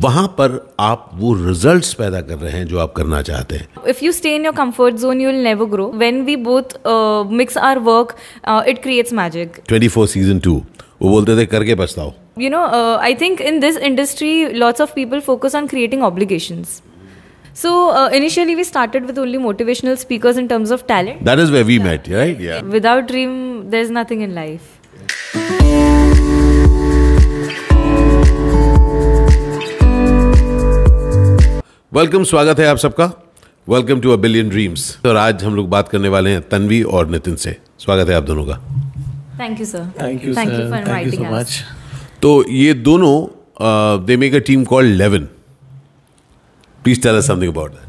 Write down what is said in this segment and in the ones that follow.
वहाँ पर आप वो रिजल्ट्स पैदा कर रहे हैं जो आप करना चाहते हैं if you stay in your comfort zone you never grow when we both mix our work it creates magic 24 season 2 वो बोलते थे करके पछताओ you know I think in this industry lots of people focus on creating obligation So uh, initially we started with only motivational speakers in terms of talent. That is where we yeah. met, right? Yeah. Without dream, there's nothing in life. Welcome स्वागत है आप सबका। Welcome to a billion dreams और आज हम लोग बात करने वाले हैं तन्वी और नितिन से। स्वागत है आप दोनों का। Thank you sir thank you thank you so much Thank you inviting so us. much. तो ये दोनों they make a team called eleven please tell us something about that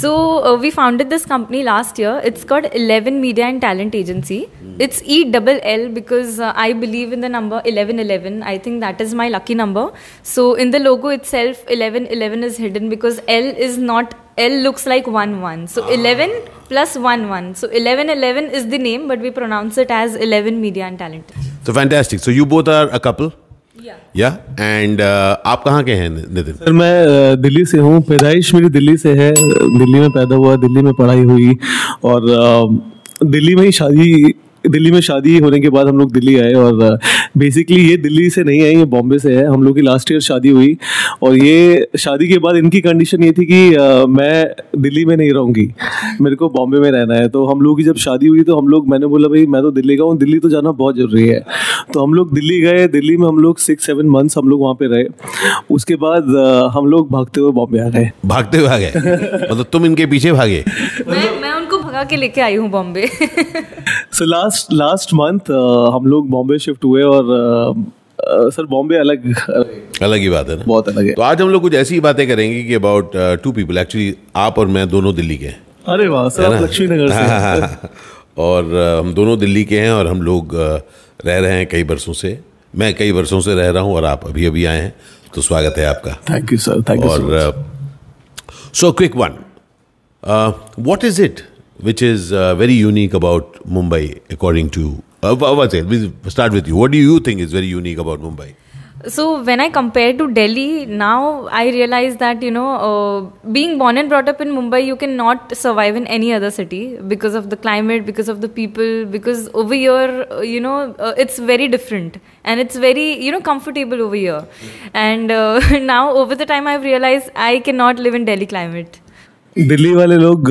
So uh, we founded this company last year. It's called Eleven Media and Talent Agency. Mm. It's E double L because uh, I believe in the number eleven eleven. I think that is my lucky number. So in the logo itself, eleven eleven is hidden because L is not L looks like one one. So ah. eleven plus one one. So eleven eleven is the name, but we pronounce it as Eleven Media and Talent. So fantastic. So you both are a couple. या and आप कहाँ के हैं, Nitin? Sir, मैं दिल्ली से हूँ। पैदाइश मेरी दिल्ली से है। दिल्ली में पैदा हुआ, दिल्ली में पढ़ाई हुई और दिल्ली में ही शादी दिल्ली में शादी होने के बाद हम लोग दिल्ली आए और बेसिकली ये दिल्ली से नहीं है ये बॉम्बे से है हम लोग की लास्ट ईयर शादी हुई और ये शादी के बाद इनकी कंडीशन ये थी कि मैं दिल्ली में नहीं रहूँगी। मेरे को बॉम्बे में रहना है। तो हम लोग की जब शादी हुई तो हम लोग मैंने बोला भाई मैं तो दिल्ली का हूँ दिल्ली तो जाना बहुत ज़रूरी है। तो हम लोग दिल्ली गए। दिल्ली में हम लोग सिक्स सेवन मंथ्स हम लोग वहाँ पे रहे। उसके बाद हम लोग भागते हुए बॉम्बे आ गए। भागते हुए आ गए? मतलब तुम इनके पीछे भागे? मैं मैं उनको भगा के लेके आई हूँ Bombay. So last last month हम लोग बॉम्बे शिफ्ट हुए और अ, सर बॉम्बे अलग अलग ही बात है ना? बहुत अलग है। तो आज हम लोग कुछ ऐसी बातें करेंगे कि अबाउट टू पीपल एक्चुअली आप और मैं दोनों दिल्ली के हैं। अरे वाह सर आप लक्ष्मी नगर से। हैं। और uh, हम दोनों दिल्ली के हैं और हम लोग uh, रह रहे हैं कई वर्षों से। मैं कई वर्षों से रह रहा हूँ और आप अभी अभी आए हैं तो स्वागत है आपका। Thank you sir thank you और uh, so quick one what is it which is uh, very unique about Mumbai according to uh, it? We start with you. What do you think is very unique about Mumbai? So when I compare to Delhi, now I realize that you know, uh, being born and brought up in Mumbai, you cannot survive in any other city because of the climate, because of the people, because over here, uh, you know, uh, it's very different and it's very you know comfortable over here. And uh, now over the time, I've realized I cannot live in Delhi climate. Delhi वाले लोग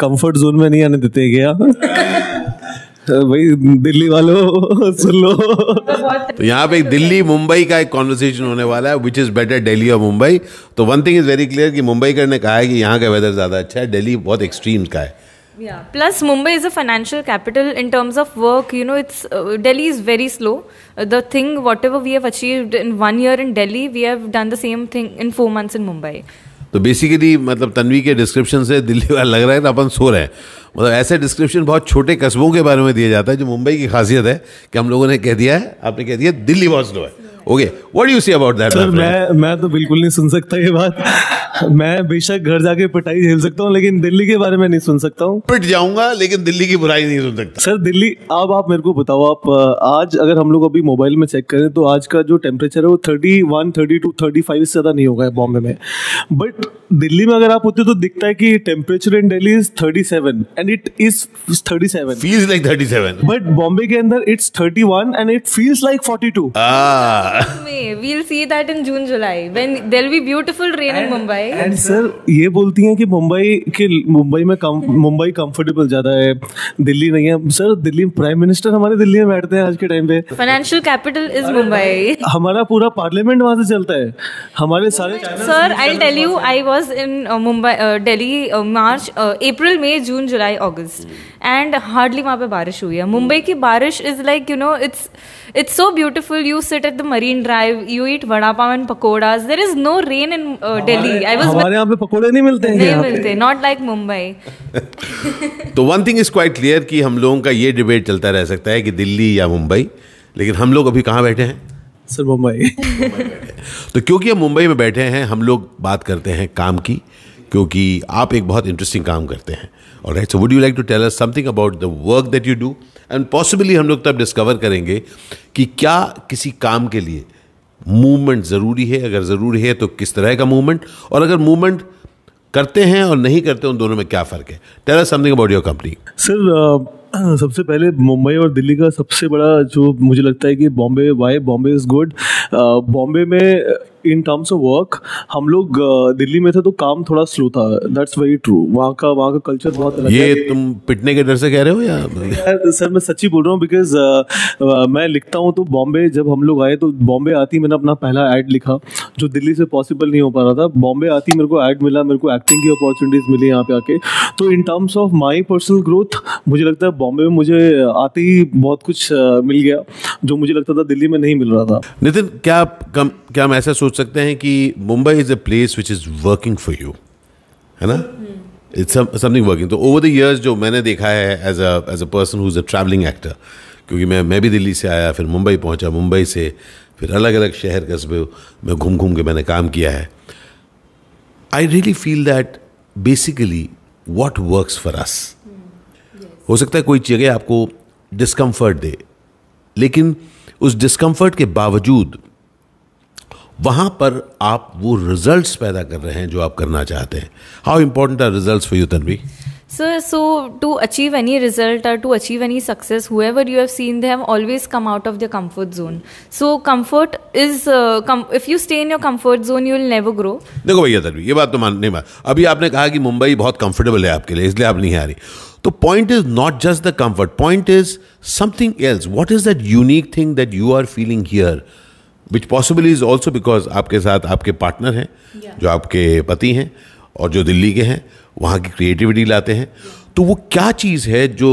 comfort zone में नहीं आने देते क्या भाई दिल्ली वालों सुन लो तो यहाँ पे दिल्ली मुंबई का एक कॉन्वर्सेशन होने वाला है विच इज़ बेटर दिल्ली और मुंबई तो one thing is very clear कि मुंबई ने कहा है कि यहाँ का वेदर ज़्यादा अच्छा है दिल्ली बहुत एक्सट्रीम का है Yeah. Plus, Mumbai is a financial capital in terms of work. You know, it's uh, Delhi is very slow. Uh, the thing, whatever we have achieved in one year in Delhi, we have done the same thing in four months in Mumbai. तो basically मतलब तनवी के description से दिल्ली वाला लग रहा है तो अपन सो रहे हैं। मतलब ऐसे डिस्क्रिप्शन बहुत छोटे कस्बों के बारे में दिया जाता है, जो मुंबई की खासियत है कि हम लोगों ने कह दिया है, आपने कह दिया दिल्ली बहुत स्लो है। Okay what do you see about that sir मैं मैं तो बिल्कुल नहीं सुन सकता ये बात। मैं बेशक घर जाके पिटाई झेल सकता हूँ लेकिन दिल्ली के बारे में नहीं सुन सकता हूँ। पिट जाऊँगा लेकिन दिल्ली की बुराई नहीं सुन सकता। सर दिल्ली अब आप मेरे को बताओ आप आज अगर हम लोग अभी मोबाइल में चेक करें तो आज का जो टेम्परेचर है वो thirty one thirty two thirty five से ज़्यादा नहीं होगा बॉम्बे में। बट दिल्ली में अगर आप होते तो दिखता है कि temperature in Delhi is thirty seven and it is thirty seven feels like 37 but Bombay के अंदर it's thirty one and it feels like forty two ah May we'll see that in June, July when there'll be beautiful rain and, in Mumbai. And sir ये बोलती हैं कि मुंबई के मुंबई में कम, Mumbai comfortable ज़्यादा है दिल्ली नहीं है सर दिल्ली प्राइम मिनिस्टर हमारे दिल्ली में बैठते हैं आज के टाइम पे Financial capital is Mumbai. हमारा पूरा पार्लियामेंट वहाँ से चलता है हमारे सारे Sir, I'll tell you, I was in uh, Mumbai, uh, Delhi, uh, March, uh, April, And hardly वहाँ पे बारिश हुई है। मुंबई की बारिश is like you know it's it's so beautiful you sit at the Marine Drive you eat vada pav and pakoras there is no rain in Delhi I was हमारे यहाँ पे पकोड़े नहीं मिलते हैं नहीं मिलते नॉट लाइक मुंबई तो one thing is quite clear कि हम लोगों का ये डिबेट चलता रह सकता है कि दिल्ली या मुंबई लेकिन हम लोग अभी कहाँ बैठे हैं? सर मुंबई। तो क्योंकि हम मुंबई में बैठे हैं हम लोग बात करते हैं काम की। क्योंकि आप एक बहुत इंटरेस्टिंग काम करते हैं। और right so would you like to tell us something about the work that you do and possibly हम लोग तब डिस्कवर करेंगे कि क्या किसी काम के लिए मूवमेंट ज़रूरी है। अगर ज़रूरी है तो किस तरह का मूवमेंट और अगर मूवमेंट करते हैं और नहीं करते, उन दोनों में क्या फ़र्क है? Tell us something about your company sir सबसे पहले मुंबई और दिल्ली का सबसे बड़ा जो मुझे लगता है कि Bombay why Bombay is good Bombay में इन टर्म्स ऑफ़ वर्क हम लोग दिल्ली में थे तो काम थोड़ा स्लो था। दैट्स वेरी ट्रू वहाँ का वहाँ का कल्चर बहुत अलग ये तुम पिटने के डर से कह रहे हो या? सर मैं सच्ची बोल रहा हूँ बिकॉज़ मैं लिखता हूँ तो बॉम्बे जब हम लोग आए तो बॉम्बे आती मैंने अपना पहला ऐड लिखा जो दिल्ली से पॉसिबल नहीं हो पा रहा था। बॉम्बे आती मेरे को ऐड मिला मेरे को एक्टिंग की अपॉर्चुनिटीज़ मिली यहाँ पे आके। तो in terms of my personal growth मुझे लगता है बॉम्बे में मुझे आते ही बहुत कुछ मिल गया जो मुझे लगता था दिल्ली में नहीं मिल रहा था। नितिन क्या आप कम क्या हम ऐसा सोच सकते हैं कि Mumbai is a place which is working for you है ना? इट्स समथिंग वर्किंग तो ओवर द इयर्स जो मैंने देखा है as a as a person who is a travelling actor क्योंकि मैं मैं भी दिल्ली से आया फिर मुंबई पहुँचा मुंबई से फिर अलग अलग शहर कस्बे में घूम घूम के मैंने काम किया है। I really feel that basically what works for us हो सकता है कोई जगह आपको डिस्कम्फर्ट दे लेकिन उस डिस्कम्फर्ट के बावजूद वहाँ पर आप वो रिजल्ट्स पैदा कर रहे हैं जो आप करना चाहते हैं। How important are result for you Tanvi so so to achieve any result और to achieve any success whoever you have seen they have always come out of the comfort zone so comfort is if you stay in your comfort zone you will never grow देखो भैया तभी ये बात तो मान नहीं बात अभी आपने कहा कि मुंबई बहुत कंफर्टेबल है आपके लिए इसलिए आप नहीं आ रही। तो point is not just the comfort point is something else what is that unique thing that you are feeling here which possible is also because आपके साथ आपके पार्टनर हैं जो आपके पति हैं और जो दिल्ली के हैं वहाँ की क्रिएटिविटी लाते हैं। तो वो क्या चीज़ है जो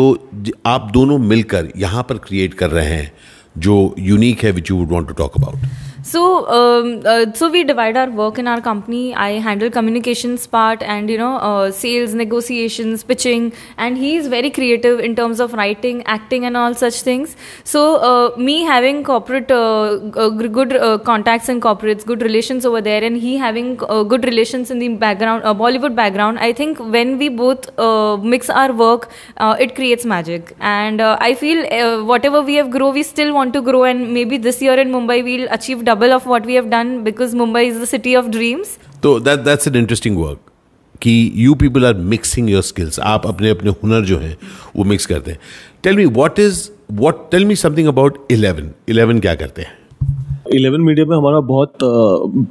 आप दोनों मिलकर यहाँ पर क्रिएट कर रहे हैं जो यूनिक है which you would want to talk about So, um, uh, so we divide our work in our company. I handle communications part and you know uh, sales, negotiations, pitching, and he is very creative in terms of writing, acting, and all such things. So, uh, me having corporate uh, uh, good uh, contacts in corporates, good relations over there, and he having good relations in the background, Bollywood background. I think when we both mix our work, it creates magic. And I feel whatever we have grow, we still want to grow, and maybe this year in Mumbai we'll achieve double of what we have done because Mumbai is the city of dreams. तो that that's an interesting work कि you people are mixing your skills आप अपने अपने हुनर जो हैं, वो mix करते हैं. Tell me what is what tell me something about eleven eleven क्या करते हैं? इलेवन मीडिया में हमारा बहुत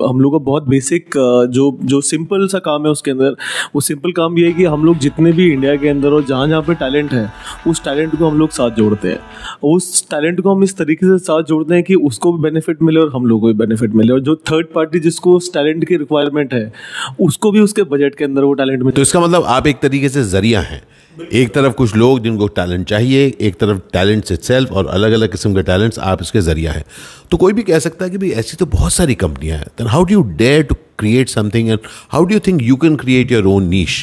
हम लोग का बहुत बेसिक जो जो सिंपल सा काम है उसके अंदर, वो सिंपल काम ये है कि हम लोग जितने भी इंडिया के अंदर और जहाँ जहाँ पे टैलेंट है, उस टैलेंट को हम लोग साथ जोड़ते हैं। उस टैलेंट को हम इस तरीके से साथ जोड़ते हैं कि उसको भी बेनिफिट मिले और हम लोग को भी बेनिफिट मिले और जो थर्ड पार्टी जिसको उस टैलेंट की रिक्वायरमेंट है, उसको भी उसके बजट के अंदर वो टैलेंट मिले। तो इसका मतलब आप एक तरीके से ज़रिया हैं। एक तरफ़ कुछ लोग जिनको टैलेंट चाहिए, एक तरफ़ टैलेंट्स इटसेल्फ और अलग अलग किस्म के टैलेंट्स आप इसके ज़रिया हैं। तो कोई भी कह सकता है कि भाई ऐसी तो बहुत सारी कंपनियाँ हैं then how do you dare to create something and how do you think you can create your own niche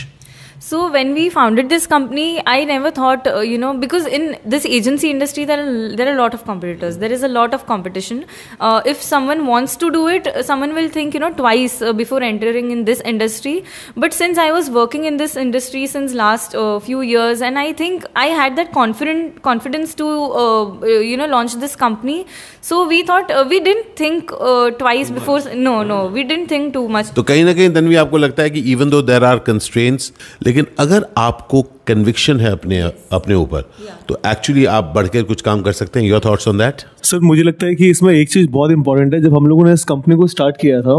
So when we founded this company, I never thought, uh, you know, because in this agency industry, there are there are a lot of competitors. There is a lot of competition. Uh, if someone wants to do it, uh, someone will think, you know, twice uh, before entering in this industry. But since I was working in this industry since last uh, few years, and I think I had that confident confidence to, uh, uh, you know, launch this company. So we thought uh, we didn't think uh, twice before. No, no, we didn't think too much. तो कहीं ना कहीं तन्वी आपको लगता है कि even though there are constraints लेकिन अगर आपको कन्विक्शन है अपने अपने ऊपर। तो एक्चुअली आप बढ़कर कुछ काम कर सकते हैं। Your thoughts on that sir मुझे लगता है कि इसमें एक चीज़ बहुत इंपॉर्टेंट है। जब हम लोगों ने इस कंपनी को स्टार्ट किया था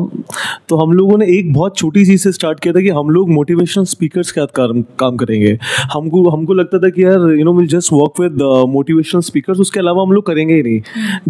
तो हम लोगों ने एक बहुत छोटी चीज़ से स्टार्ट किया था कि हम लोग मोटिवेशनल स्पीकर्स के साथ काम काम करेंगे। हमको हमको लगता था कि यार you know will just work with motivational speakers उसके अलावा हम लोग करेंगे ही नहीं।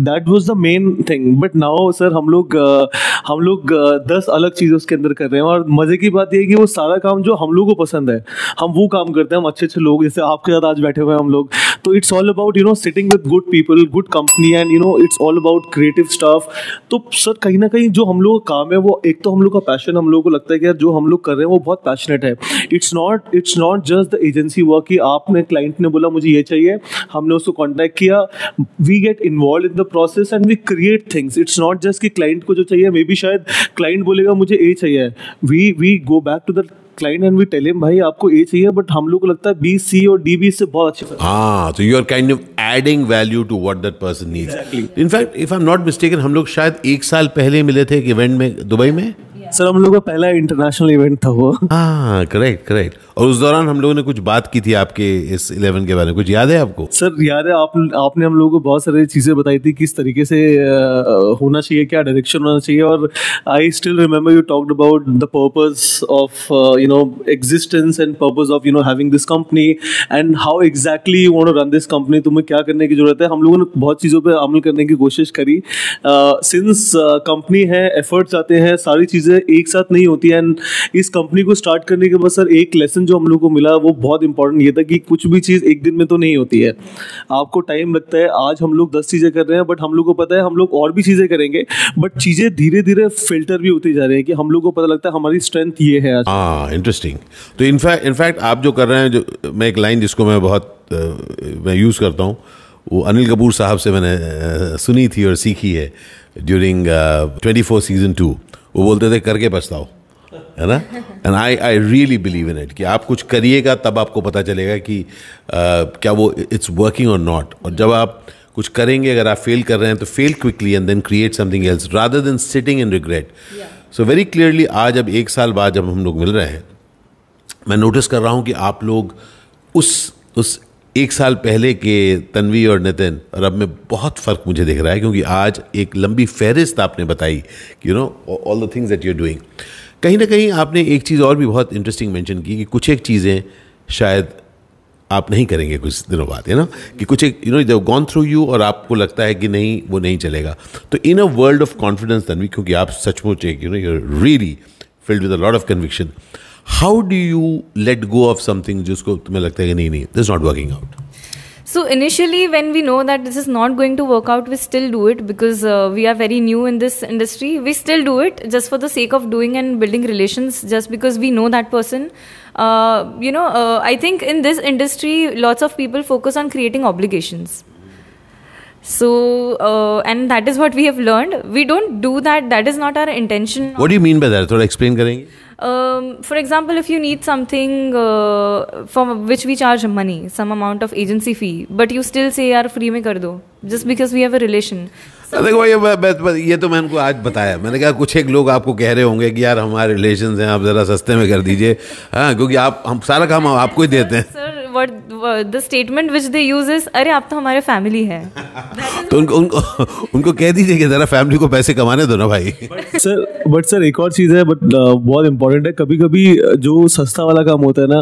That was the main thing but now sir हम लोग uh, हम लोग uh, दस अलग चीज़ें उसके अंदर कर रहे हैं। और मज़े की बात यह है कि वो सारा काम जो हम लोग को पसंद है हम वो काम करते हैं। हम अच्छे अच्छे लोग, जैसे आपके साथ आज बैठे हुए हैं हम लोग। तो it's all about you know sitting with good people good company and you know it's all about creative staff तो सर, कहीं ना कहीं जो हम लोग का काम है, वो एक तो हम लोग का पैशन हम लोग को लगता है कि यार, जो हम लोग कर रहे हैं, वो बहुत पैशनेट है। It's not it's not just the agency work कि आपने क्लाइंट ने बोला, मुझे ये चाहिए। हमने उसको कॉन्टैक्ट किया। We get involve in the process and we create things it's not just कि क्लाइंट को जो चाहिए मे बी शायद क्लाइंट बोलेगा, मुझे ये चाहिए। We we go back to the client and we tell him भाई आपको ए चाहिए बट हम लोग को लगता है बी सी और डी बी से बहुत अच्छे हाँ. तो you are kind of adding value to what that person needs in fact if I am not mistaken हम लोग शायद एक साल पहले मिले थे एक इवेंट में दुबई में? सर हम लोग का पहला इंटरनेशनल इवेंट था वो। हाँ करेक्ट करेक्ट और उस दौरान हम लोगों ने कुछ बात की थी आपके इस इलेवन के बारे में। कुछ याद है आपको? सर, याद है, आप, आपने हम लोगों को बहुत सारी चीज़ें बताई थी, किस तरीके से होना चाहिए, क्या डायरेक्शन होना चाहिए, और I still remember you talked about the purpose of you know existence and purpose of you know having this company and how exactly you want run this company तुम्हें क्या करने की ज़रूरत है। हम लोगों ने बहुत चीज़ों पर अमल करने की कोशिश करी। सिंस कंपनी है एफर्ट्स आते हैं, सारी चीज़ें एक साथ नहीं होती एंड इस कंपनी को स्टार्ट करने के बाद सर एक लेसन जो हम लोग को मिला वो बहुत इंपॉर्टेंट ये था कि कुछ भी चीज़ एक दिन में तो नहीं होती है। आपको टाइम लगता है, आज हम लोग दस चीज़ें कर रहे हैं बट हम लोग को पता है हम लोग और भी चीज़ें करेंगे बट चीज़ें धीरे धीरे फ़िल्टर भी होती जा रही है कि हम लोग को पता लगता है हमारी स्ट्रेंथ ये है हाँ इंटरेस्टिंग तो इनफैक्ट इनफैक्ट आप जो कर रहे हैं, जो मैं एक लाइन जिसको मैं बहुत मैं यूज़ करता हूँ, वो अनिल कपूर साहब से मैंने सुनी थी और सीखी है during twenty four season two वो बोलते थे, करके पछताओ। है ना? And I I really believe in it कि आप कुछ करिएगा तब आपको पता चलेगा कि अ, क्या वो इट्स वर्किंग और नॉट और जब आप कुछ करेंगे अगर आप फेल कर रहे हैं तो fail quickly and then create something else rather than sitting in regret so very clearly आज अब एक साल बाद जब हम लोग मिल रहे हैं मैं नोटिस कर रहा हूँ कि आप लोग उस उस एक साल पहले के तनवी और नितिन और अब में बहुत फ़र्क मुझे दिख रहा है क्योंकि आज एक लंबी फहरिस्त आपने बताई you know all the things that you are doing कहीं ना कहीं आपने एक चीज़ और भी बहुत इंटरेस्टिंग मेंशन की कि कुछ एक चीज़ें शायद आप नहीं करेंगे कुछ दिनों बाद है ना कि कुछ एक यू नो जब गॉन थ्रू यू और आपको लगता है कि नहीं, वो नहीं चलेगा। तो in a world of confidence Tanvi क्योंकि आप सचमुच एक you know you really filled with a lot of conviction how do you let go of something जिसको तुम्हें लगता है कि नहीं नहीं this not working out So initially, when we know that this is not going to work out, we still do it because uh, we are very new in this industry. We still do it just for the sake of doing and building relations, just because we know that person. Uh, you know, uh, I think in this industry, lots of people focus on creating obligations. So, uh, and that is what we have learned. We don't do that. That is not our intention. What do you mean by that? Thoda explain karenge? For example if you need something for which we charge money some amount of agency fee but you still say यार free में कर दो just because we have a relation देखो ये ये तो मैंने उनको आज बताया। मैंने कहा कुछ एक लोग आपको कह रहे होंगे कि यार हमारे रिलेशन हैं आप जरा सस्ते में कर दीजिए। हाँ क्योंकि आप हम सारा काम आपको ही देते हैं। Sir what the statement which they use is अरे आप तो हमारे family है. तो उनको उनको उनको कह दीजिए कि ज़रा फैमिली को पैसे कमाने दो ना भाई। सर बट सर एक और चीज़ है बट बहुत इंपॉर्टेंट है। कभी कभी जो सस्ता वाला काम होता है ना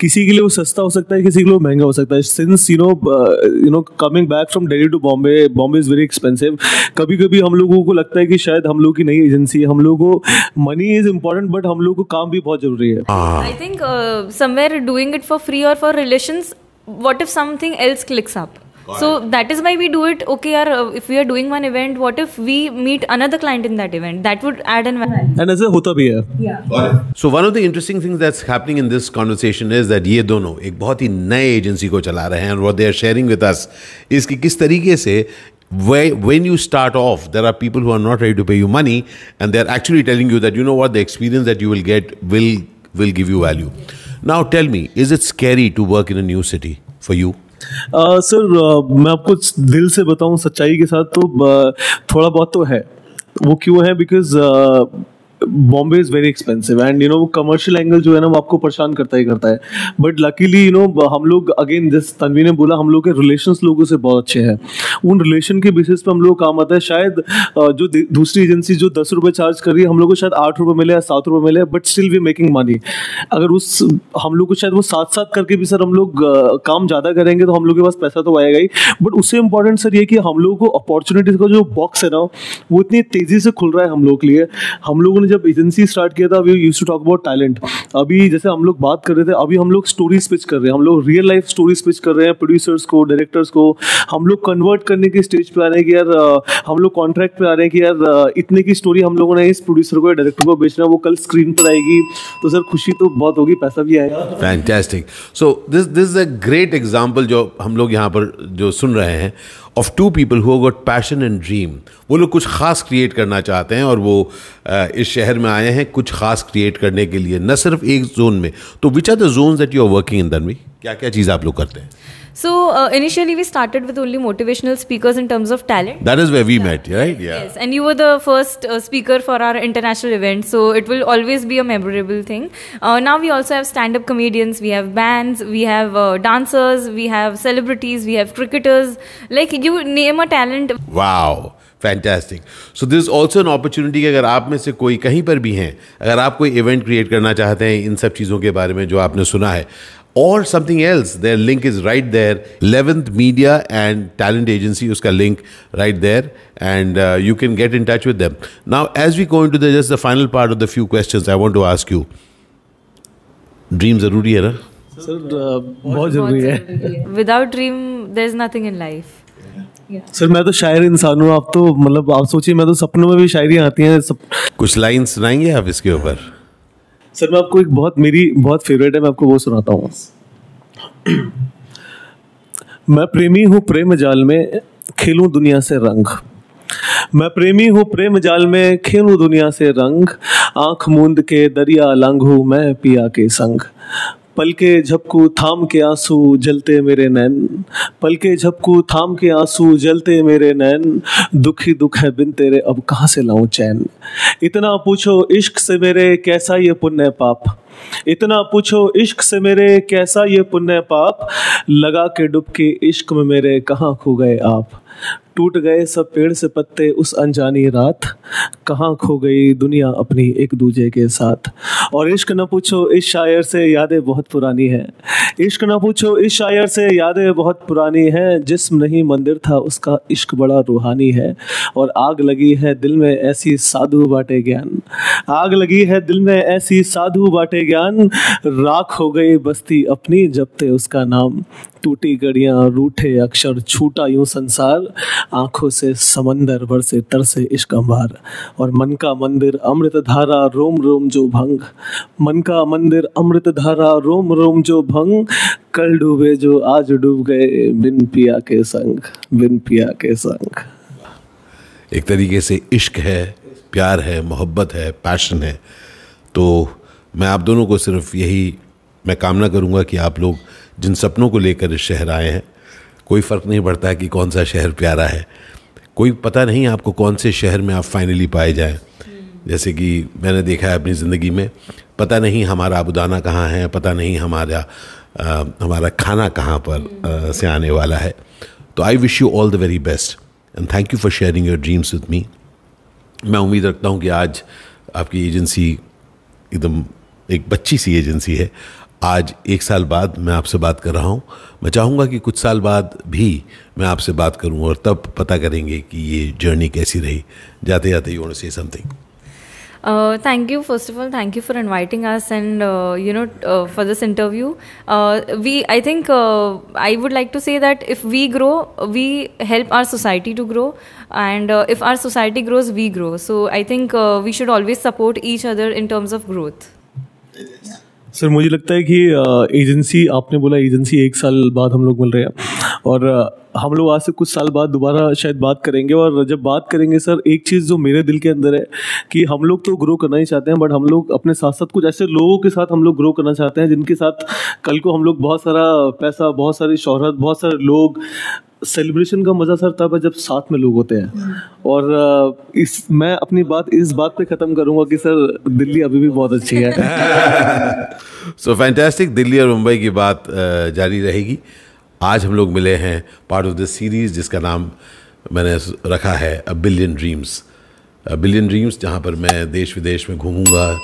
किसी के लिए वो सस्ता हो सकता है किसी के लिए महँगा हो सकता है। Since you know you know coming back from Delhi to Bombay Bombay is very expensive कभी कभी हम लोगों को लगता है कि शायद हम लोग की नई एजेंसी है। हम लोग को मनी इज़ इंपॉर्टेंट बट हम लोग को काम भी बहुत ज़रूरी है। I think uh, somewhere doing it for free or for relations what if something else clicks up? So that is why we do it okay or uh, if we are doing one event what if we meet another client in that event? That would add another. value. And as a hota bhi hai yeah so one of the interesting things that's happening in this conversation is that ye dono ek bahut hi naye agency ko chala rahe hain and what they are sharing with us is ki kis tarike se when you start off, there are people who are not ready to pay you money, and they're actually telling you that you know what? The experience that you will get will will give you value. Now tell me is it's scary to work in new city for you sir मैं आपको दिल से बताऊँ, सच्चाई के साथ तो uh, थोड़ा बहुत तो है। वो क्यों है? Because Bombay is very expensive and you know commercial angle जो है ना, वो आपको परेशान करता ही करता है. बट लकीली यू नो हम लोग अगेन जिस तनवी ने बोला, हम लोग के रिलेशन लोगों से बहुत अच्छे हैं. उन रिलेशन के बेसिस पे हम लोग काम आता है. शायद जो दूसरी एजेंसी जो दस रुपये चार्ज कर रही है, हम लोग को शायद आठ रुपये मिले या सात रुपये मिले but still we making money अगर उस, हम लोग को शायद वो साथ साथ करके भी सर हम लोग काम ज़्यादा करेंगे तो हम लोग के पास पैसा तो आएगा ही. बट उससे इम्पोर्टेंट सर ये कि हम लोगों को अपॉर्चुनिटीज़ का जो बॉक्स है ना, वो इतनी तेज़ी से खुल रहा है हम लोग के लिए. हम लोगों ने जब एजेंसी स्टार्ट किया था we use to talk about talent अभी जैसे हम लोग बात कर रहे थे, अभी हम लोग स्टोरी स्पिच कर रहे हैं। हम लोग रियल लाइफ स्टोरी स्पिच कर रहे हैं प्रोड्यूसर्स को डायरेक्टर्स को। हम लोग कन्वर्ट करने की स्टेज पे आ रहे हैं कि यार हम लोग कॉन्ट्रैक्ट पे आ रहे हैं कि यार इतने की स्टोरी हम लोगों ने इस प्रोड्यूसर को या डायरेक्टर को बेचना है, वो कल स्क्रीन पर आएगी। तो सर खुशी तो बहुत होगी, पैसा भी आएगा। Fantastic so this this is a great example जो हम लोग यहाँ पर जो सुन रहे हैं। Of to people who got passion and dream वो लोग कुछ खास क्रिएट करना चाहते हैं और वो इस शहर में आए हैं कुछ खास क्रिएट करने के लिए, न सिर्फ़ एक जोन में। तो which are the zone that you are working in Tanvi क्या क्या चीज़ आप लोग करते हैं? So uh, initially we started with only motivational speakers in terms of talent. That is where we met, right? Yeah. Yes, and you were the first uh, speaker for our international event, so it will always be a memorable thing. Uh, now we also have stand-up comedians, we have bands, we have uh, dancers, we have celebrities, we have cricketers. Like you name a talent. Wow. Fantastic so this also an opportunity कि अगर आप में से कोई कहीं पर भी हैं अगर आप कोई इवेंट क्रिएट करना चाहते हैं इन सब चीज़ों के बारे में जो आपने सुना है और something else there link is right there Eleventh Media and talent agency उसका link right there and you can get in touch with now as we going to the just the final part of the few questions I want to ask you dream ज़रूरी है ना बहुत ज़रूरी है। Without dream there is nothing in life sir मैं तो शायर इंसान हूँ। आप तो मतलब आप सोचिए मैं तो सपनों में भी शायरी आती हैं। सब कुछ लाइन सुनाएँगे आप इसके ऊपर? सर, मैं आपको एक बहुत, मेरी बहुत फेवरेट है, मैं आपको वो सुनाता हूँ। मैं प्रेमी हूँ प्रेम जाल में, खेलूं दुनिया से रंग। मैं प्रेमी हूँ प्रेम जाल में, खेलूं दुनिया से रंग। आँख मूंद के दरिया लांघू मैं पिया के संग। पल के झपकू थाम के आँसू जलते मेरे नैन। पल के झपकू थाम के आँसू जलते मेरे नैन। दुखी दुख है बिन तेरे, अब कहाँ से लाऊं चैन? इतना पूछो इश्क से मेरे, कैसा ये पुण्य पाप? इतना पूछो इश्क से मेरे, कैसा ये पुण्य पाप? लगा के डुबके इश्क में मेरे, कहाँ खो गए आप? टूट गए, सब पेड़ से पत्ते, उस अनजानी रात, कहाँ खो गई दुनिया अपनी एक दूजे के साथ? और इश्क न पूछो, इस शायर से यादें बहुत पुरानी हैं। इश्क न पूछो, इस शायर से यादें बहुत पुरानी हैं। जिस्म नहीं मंदिर था, उसका इश्क बड़ा रूहानी है। और आग लगी है दिल में ऐसी साधु बाटे ज्ञान। आग लगी है दिल में ऐसी साधु बाटे ज्ञान। राख हो गई बस्ती अपनी जपते उसका नाम। टूटी गड़ियाँ, रूठे अक्षर, छूटा यूँ संसार। आँखों से, समंदर भर से तरसे इश्क अंबार। और मन का मंदिर, अमृत धारा, रोम रोम जो भंग। मन का मंदिर, अमृत धारा, रोम रोम जो भंग। कल डूबे जो, आज डूब गए बिन पिया के संग, बिन पिया के संग। एक तरीके से इश्क है, प्यार है, मोहब्बत है, पैशन है। तो मैं आप दोनों को सिर्फ़ यही मैं कामना करूँगा कि आप लोग जिन सपनों को लेकर इस शहर आए हैं कोई फ़र्क नहीं पड़ता कि कौन सा शहर प्यारा है। कोई पता नहीं आपको कौन से शहर में आप फाइनली पाए जाएँ। जैसे कि मैंने देखा है अपनी ज़िंदगी में पता नहीं हमारा अबुदाना कहाँ है पता नहीं हमारा आ, हमारा खाना कहाँ पर आ, से आने वाला है। तो I wish you all the very best and thank you for sharing your dreams with me मैं उम्मीद रखता हूँ कि आज आपकी एजेंसी एकदम एक बच्ची सी एजेंसी है। आज एक साल बाद मैं आपसे बात कर रहा हूँ। मैं चाहूँगा कि कुछ साल बाद भी मैं आपसे बात करूँ और तब पता करेंगे कि ये जर्नी कैसी रही। जाते जाते you say something thank you first of all thank you for inviting us and you know for this interview we I think I would like to say that if we grow we help our society to grow and if our society grows we grow so I think we should always support each other in terms of growth sir, मुझे लगता है कि agency, आपने बोला agency एक साल बाद हम लोग मिल रहे हैं। और हम लोग आज से कुछ साल बाद दोबारा शायद बात करेंगे और जब बात करेंगे सर एक चीज़ जो मेरे दिल के अंदर है कि हम लोग तो ग्रो करना ही चाहते हैं बट हम लोग अपने साथ साथ कुछ ऐसे लोगों के साथ हम लोग ग्रो करना चाहते हैं जिनके साथ कल को हम लोग बहुत सारा पैसा बहुत सारी शोहरत बहुत सारे लोग सेलिब्रेशन का मज़ा सर तब है जब साथ में लोग होते हैं। और इस मैं अपनी बात इस बात पे ख़त्म करूँगा कि सर दिल्ली अभी भी बहुत अच्छी है। सो फैंटास्टिक दिल्ली और मुंबई की बात जारी रहेगी। आज हम लोग मिले हैं पार्ट ऑफ़ दिस सीरीज़ जिसका नाम मैंने रखा है a billion dreams billion dreams जहाँ पर मैं देश विदेश में घूमूँगा,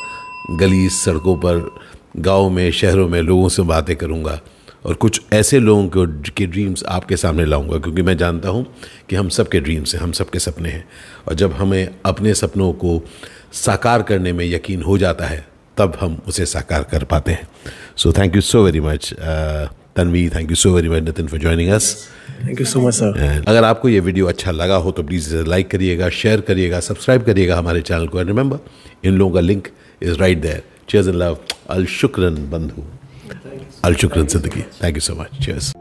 गली सड़कों पर, गाँव में, शहरों में लोगों से बातें करूँगा और कुछ ऐसे लोगों को के ड्रीम्स आपके सामने लाऊँगा क्योंकि मैं जानता हूँ कि हम सबके ड्रीम्स हैं, हम सबके सपने हैं और जब हमें अपने सपनों को साकार करने में यकीन हो जाता है, तब हम उसे साकार कर पाते हैं। So thank you so very much Tanvi thank you so very much Nitin for joining us thank you so much sir अगर आपको ये वीडियो अच्छा लगा हो तो प्लीज़ लाइक करिएगा शेयर करिएगा सब्सक्राइब करिएगा हमारे चैनल को। एंड रिमेंबर इन लोगों का link is right there cheers in love अल शुक्रन बंधु अल शुक्रन ज़िंदगी thank you so much cheers